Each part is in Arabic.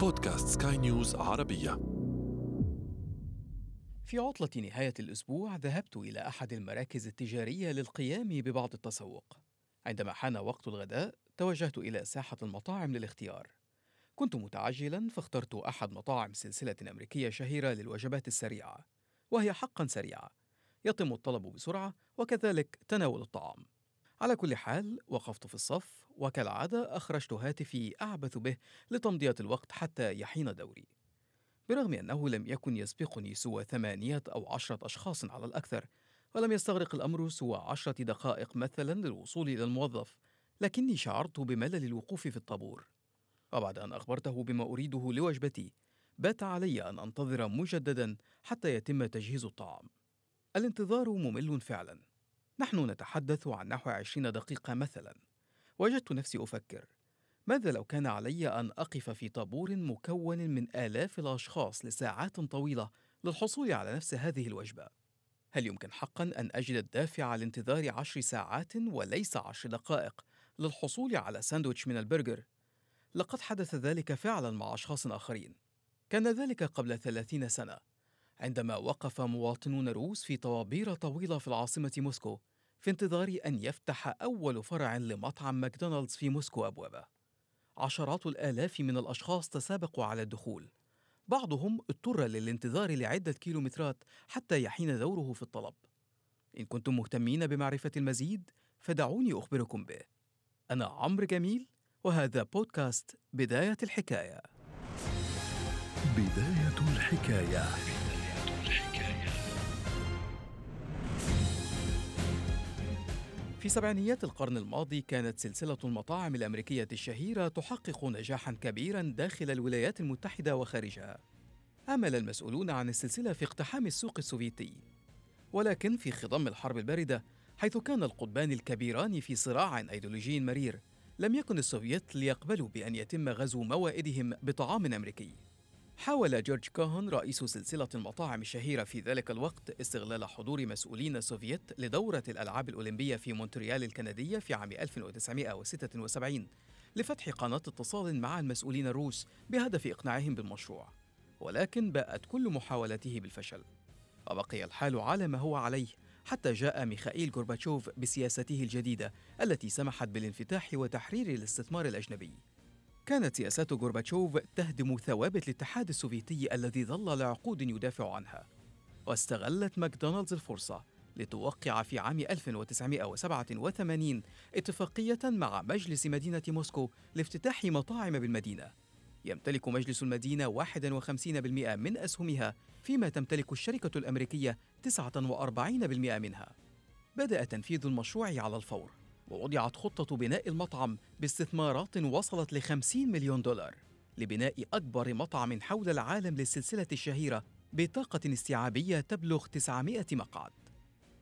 بودكاست سكاي نيوز عربية في عطلة نهاية الأسبوع ذهبت إلى أحد المراكز التجارية للقيام ببعض التسوق. عندما حان وقت الغداء توجهت إلى ساحة المطاعم للاختيار. كنت متعجلا فاخترت أحد مطاعم سلسلة أمريكية شهيرة للوجبات السريعة، وهي حقا سريعة. يتم الطلب بسرعة وكذلك تناول الطعام. على كل حال وقفت في الصف وكالعادة أخرجت هاتفي أعبث به لتمضية الوقت حتى يحين دوري. برغم أنه لم يكن يسبقني سوى ثمانية أو عشرة أشخاص على الأكثر ولم يستغرق الأمر سوى عشرة دقائق مثلا للوصول إلى الموظف لكني شعرت بملل الوقوف في الطابور. وبعد أن أخبرته بما أريده لوجبتي بات علي أن أنتظر مجددا حتى يتم تجهيز الطعام. الانتظار ممل فعلا. نحن نتحدث عن نحو عشرين دقيقة مثلا وجدت نفسي أفكر ماذا لو كان علي أن أقف في طابور مكون من آلاف الأشخاص لساعات طويلة للحصول على نفس هذه الوجبة؟ هل يمكن حقا أن أجد الدافع لانتظار عشر ساعات وليس عشر دقائق للحصول على ساندويتش من البرجر؟ لقد حدث ذلك فعلا مع أشخاص آخرين كان ذلك قبل ثلاثين سنة عندما وقف مواطنون روس في طوابير طويلة في العاصمة موسكو في انتظار أن يفتح أول فرع لمطعم ماكدونالدز في موسكو أبوابه. عشرات الآلاف من الأشخاص تسابقوا على الدخول. بعضهم اضطر للانتظار لعدة كيلومترات حتى يحين دوره في الطلب. إن كنتم مهتمين بمعرفة المزيد فدعوني أخبركم به. أنا عمرو جميل وهذا بودكاست بداية الحكاية. بداية الحكاية في سبعينيات القرن الماضي كانت سلسلة المطاعم الأمريكية الشهيرة تحقق نجاحا كبيرا داخل الولايات المتحدة وخارجها. أمل المسؤولون عن السلسلة في اقتحام السوق السوفيتي. ولكن في خضم الحرب الباردة، حيث كان القطبان الكبيران في صراع أيديولوجي مرير، لم يكن السوفيت ليقبلوا بأن يتم غزو موائدهم بطعام أمريكي. حاول جورج كوهن رئيس سلسلة المطاعم الشهيرة في ذلك الوقت استغلال حضور مسؤولين سوفيت لدورة الألعاب الأولمبية في مونتريال الكندية في عام 1976 لفتح قناة اتصال مع المسؤولين الروس بهدف إقناعهم بالمشروع ولكن باءت كل محاولاته بالفشل. وبقي الحال على ما هو عليه حتى جاء ميخائيل غورباتشوف بسياسته الجديدة التي سمحت بالانفتاح وتحرير الاستثمار الأجنبي. كانت سياسات غورباتشوف تهدم ثوابت الاتحاد السوفيتي الذي ظل لعقود يدافع عنها. واستغلت ماكدونالدز الفرصة لتوقع في عام 1987 اتفاقية مع مجلس مدينة موسكو لافتتاح مطاعم بالمدينة. يمتلك مجلس المدينة 51% من أسهمها فيما تمتلك الشركة الأمريكية 49% منها. بدأ تنفيذ المشروع على الفور. ووضعت خطة بناء المطعم باستثمارات وصلت ل 50 مليون دولار لبناء أكبر مطعم حول العالم للسلسلة الشهيرة بطاقة استيعابية تبلغ 900 مقعد.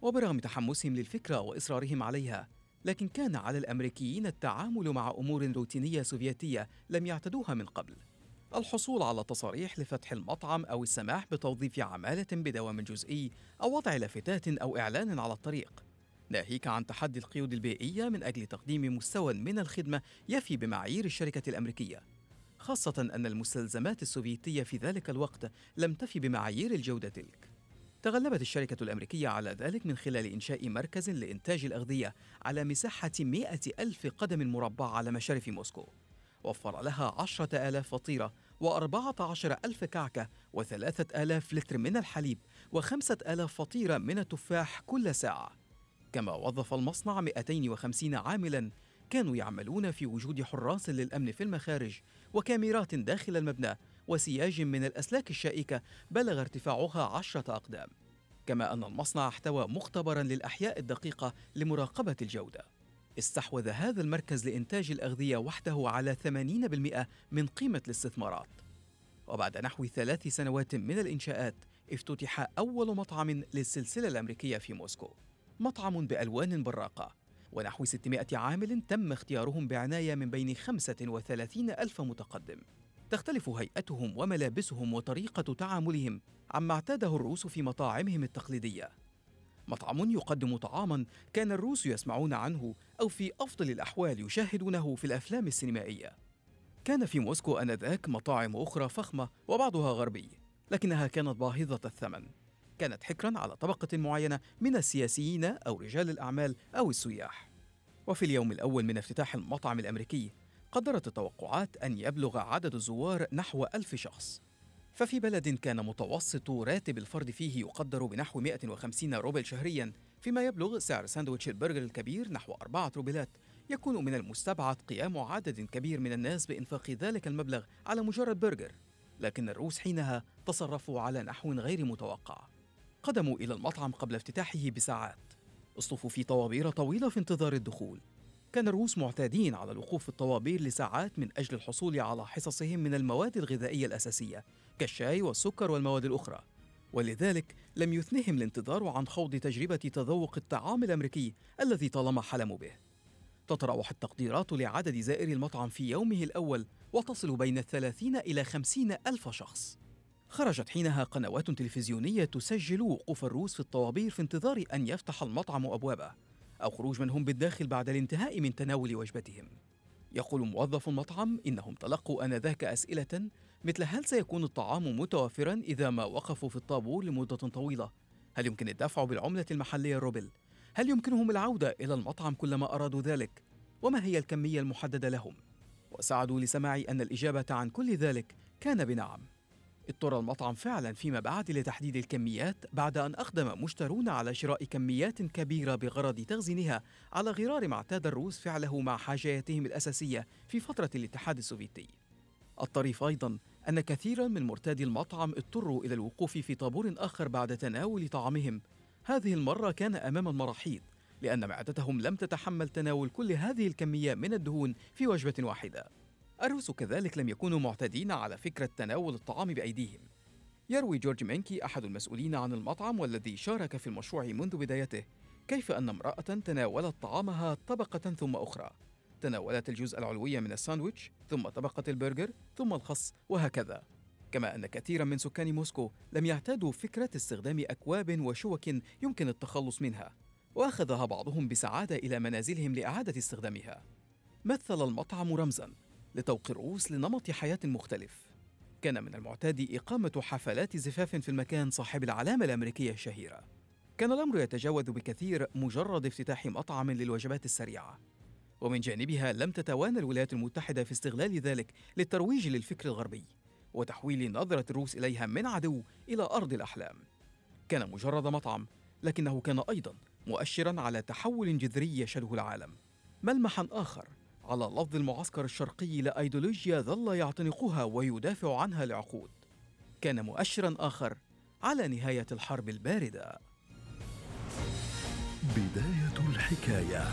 وبرغم تحمسهم للفكرة وإصرارهم عليها، لكن كان على الأمريكيين التعامل مع أمور روتينية سوفيتية لم يعتدوها من قبل. الحصول على تصاريح لفتح المطعم أو السماح بتوظيف عمالة بدوام جزئي أو وضع لافتات أو إعلان على الطريق. ناهيك عن تحدي القيود البيئية من أجل تقديم مستوى من الخدمة يفي بمعايير الشركة الأمريكية. خاصة أن المستلزمات السوفيتية في ذلك الوقت لم تفي بمعايير الجودة تلك. تغلبت الشركة الأمريكية على ذلك من خلال إنشاء مركز لإنتاج الأغذية على مساحة مئة ألف قدم مربع على مشارف موسكو. وفر لها عشرة آلاف فطيرة وأربعة عشر ألف كعكة وثلاثة آلاف لتر من الحليب وخمسة آلاف فطيرة من التفاح كل ساعة. كما وظف المصنع 250 عاملا كانوا يعملون في وجود حراس للأمن في المخارج وكاميرات داخل المبنى وسياج من الأسلاك الشائكة بلغ ارتفاعها عشرة أقدام. كما أن المصنع احتوى مختبرا للأحياء الدقيقة لمراقبة الجودة. استحوذ هذا المركز لإنتاج الأغذية وحده على 80% من قيمة الاستثمارات. وبعد نحو ثلاث سنوات من الإنشاءات افتتح أول مطعم للسلسلة الأمريكية في موسكو. مطعم بألوان براقة. ونحو 600 عامل تم اختيارهم بعناية من بين 35 ألف متقدم. تختلف هيئتهم وملابسهم وطريقة تعاملهم عما اعتاده الروس في مطاعمهم التقليدية. مطعم يقدم طعاما كان الروس يسمعون عنه أو في أفضل الأحوال يشاهدونه في الأفلام السينمائية. كان في موسكو آنذاك مطاعم أخرى فخمة وبعضها غربي لكنها كانت باهظة الثمن. كانت حكرا على طبقة معينة من السياسيين أو رجال الأعمال أو السياح. وفي اليوم الأول من افتتاح المطعم الأمريكي قدرت التوقعات أن يبلغ عدد الزوار نحو ألف شخص. ففي بلد كان متوسط راتب الفرد فيه يقدر بنحو 150 روبل شهريا فيما يبلغ سعر ساندويتش البرجر الكبير نحو أربعة روبلات. يكون من المستبعد قيام عدد كبير من الناس بإنفاق ذلك المبلغ على مجرد برجر. لكن الروس حينها تصرفوا على نحو غير متوقع. قدموا إلى المطعم قبل افتتاحه بساعات. اصطفوا في طوابير طويلة في انتظار الدخول. كان الروس معتادين على الوقوف في الطوابير لساعات من أجل الحصول على حصصهم من المواد الغذائية الأساسية كالشاي والسكر والمواد الأخرى. ولذلك لم يثنهم الانتظار عن خوض تجربة تذوق الطعام الأمريكي الذي طالما حلموا به. تتراوح التقديرات لعدد زائري المطعم في يومه الأول وتصل بين الثلاثين إلى خمسين ألف شخص. خرجت حينها قنوات تلفزيونية تسجل وقوف الروس في الطوابير في انتظار أن يفتح المطعم أبوابه أو خروج من هم بالداخل بعد الانتهاء من تناول وجبتهم يقول موظف المطعم إنهم تلقوا آنذاك أسئلة مثل هل سيكون الطعام متوفرا إذا ما وقفوا في الطابور لمدة طويلة؟ هل يمكن الدفع بالعملة المحلية الروبل؟ هل يمكنهم العودة إلى المطعم كلما أرادوا ذلك؟ وما هي الكمية المحددة لهم؟ وسعدوا لسماع أن الإجابة عن كل ذلك كان بنعم اضطر المطعم فعلا فيما بعد لتحديد الكميات بعد أن أقدم مشترون على شراء كميات كبيرة بغرض تخزينها على غرار ما اعتاد الروس فعله مع حاجياتهم الأساسية في فترة الاتحاد السوفيتي. الطريف أيضا أن كثيرا من مرتادي المطعم اضطروا إلى الوقوف في طابور آخر بعد تناول طعامهم. هذه المرة كان أمام المراحيض لأن معدتهم لم تتحمل تناول كل هذه الكمية من الدهون في وجبة واحدة. الروس كذلك لم يكونوا معتادين على فكرة تناول الطعام بأيديهم. يروي جورج مينكي أحد المسؤولين عن المطعم والذي شارك في المشروع منذ بدايته كيف أن امرأة تناولت طعامها طبقة ثم أخرى. تناولت الجزء العلوي من الساندويتش ثم طبقة البرجر ثم الخس وهكذا. كما أن كثيرا من سكان موسكو لم يعتادوا فكرة استخدام أكواب وشوك يمكن التخلص منها وأخذها بعضهم بسعادة إلى منازلهم لإعادة استخدامها. مثل المطعم رمزا. لتوق الروس لنمط حياة مختلف. كان من المعتاد إقامة حفلات زفاف في المكان صاحب العلامة الأمريكية الشهيرة. كان الأمر يتجاوز بكثير مجرد افتتاح مطعم للوجبات السريعة. ومن جانبها لم تتوانى الولايات المتحدة في استغلال ذلك للترويج للفكر الغربي وتحويل نظرة الروس إليها من عدو إلى أرض الأحلام. كان مجرد مطعم لكنه كان أيضا مؤشرا على تحول جذري يشهده العالم. ملمحا آخر على لفظ المعسكر الشرقي لأيديولوجيا ظل يعتنقها ويدافع عنها لعقود كان مؤشرا آخر على نهاية الحرب الباردة. بداية الحكاية.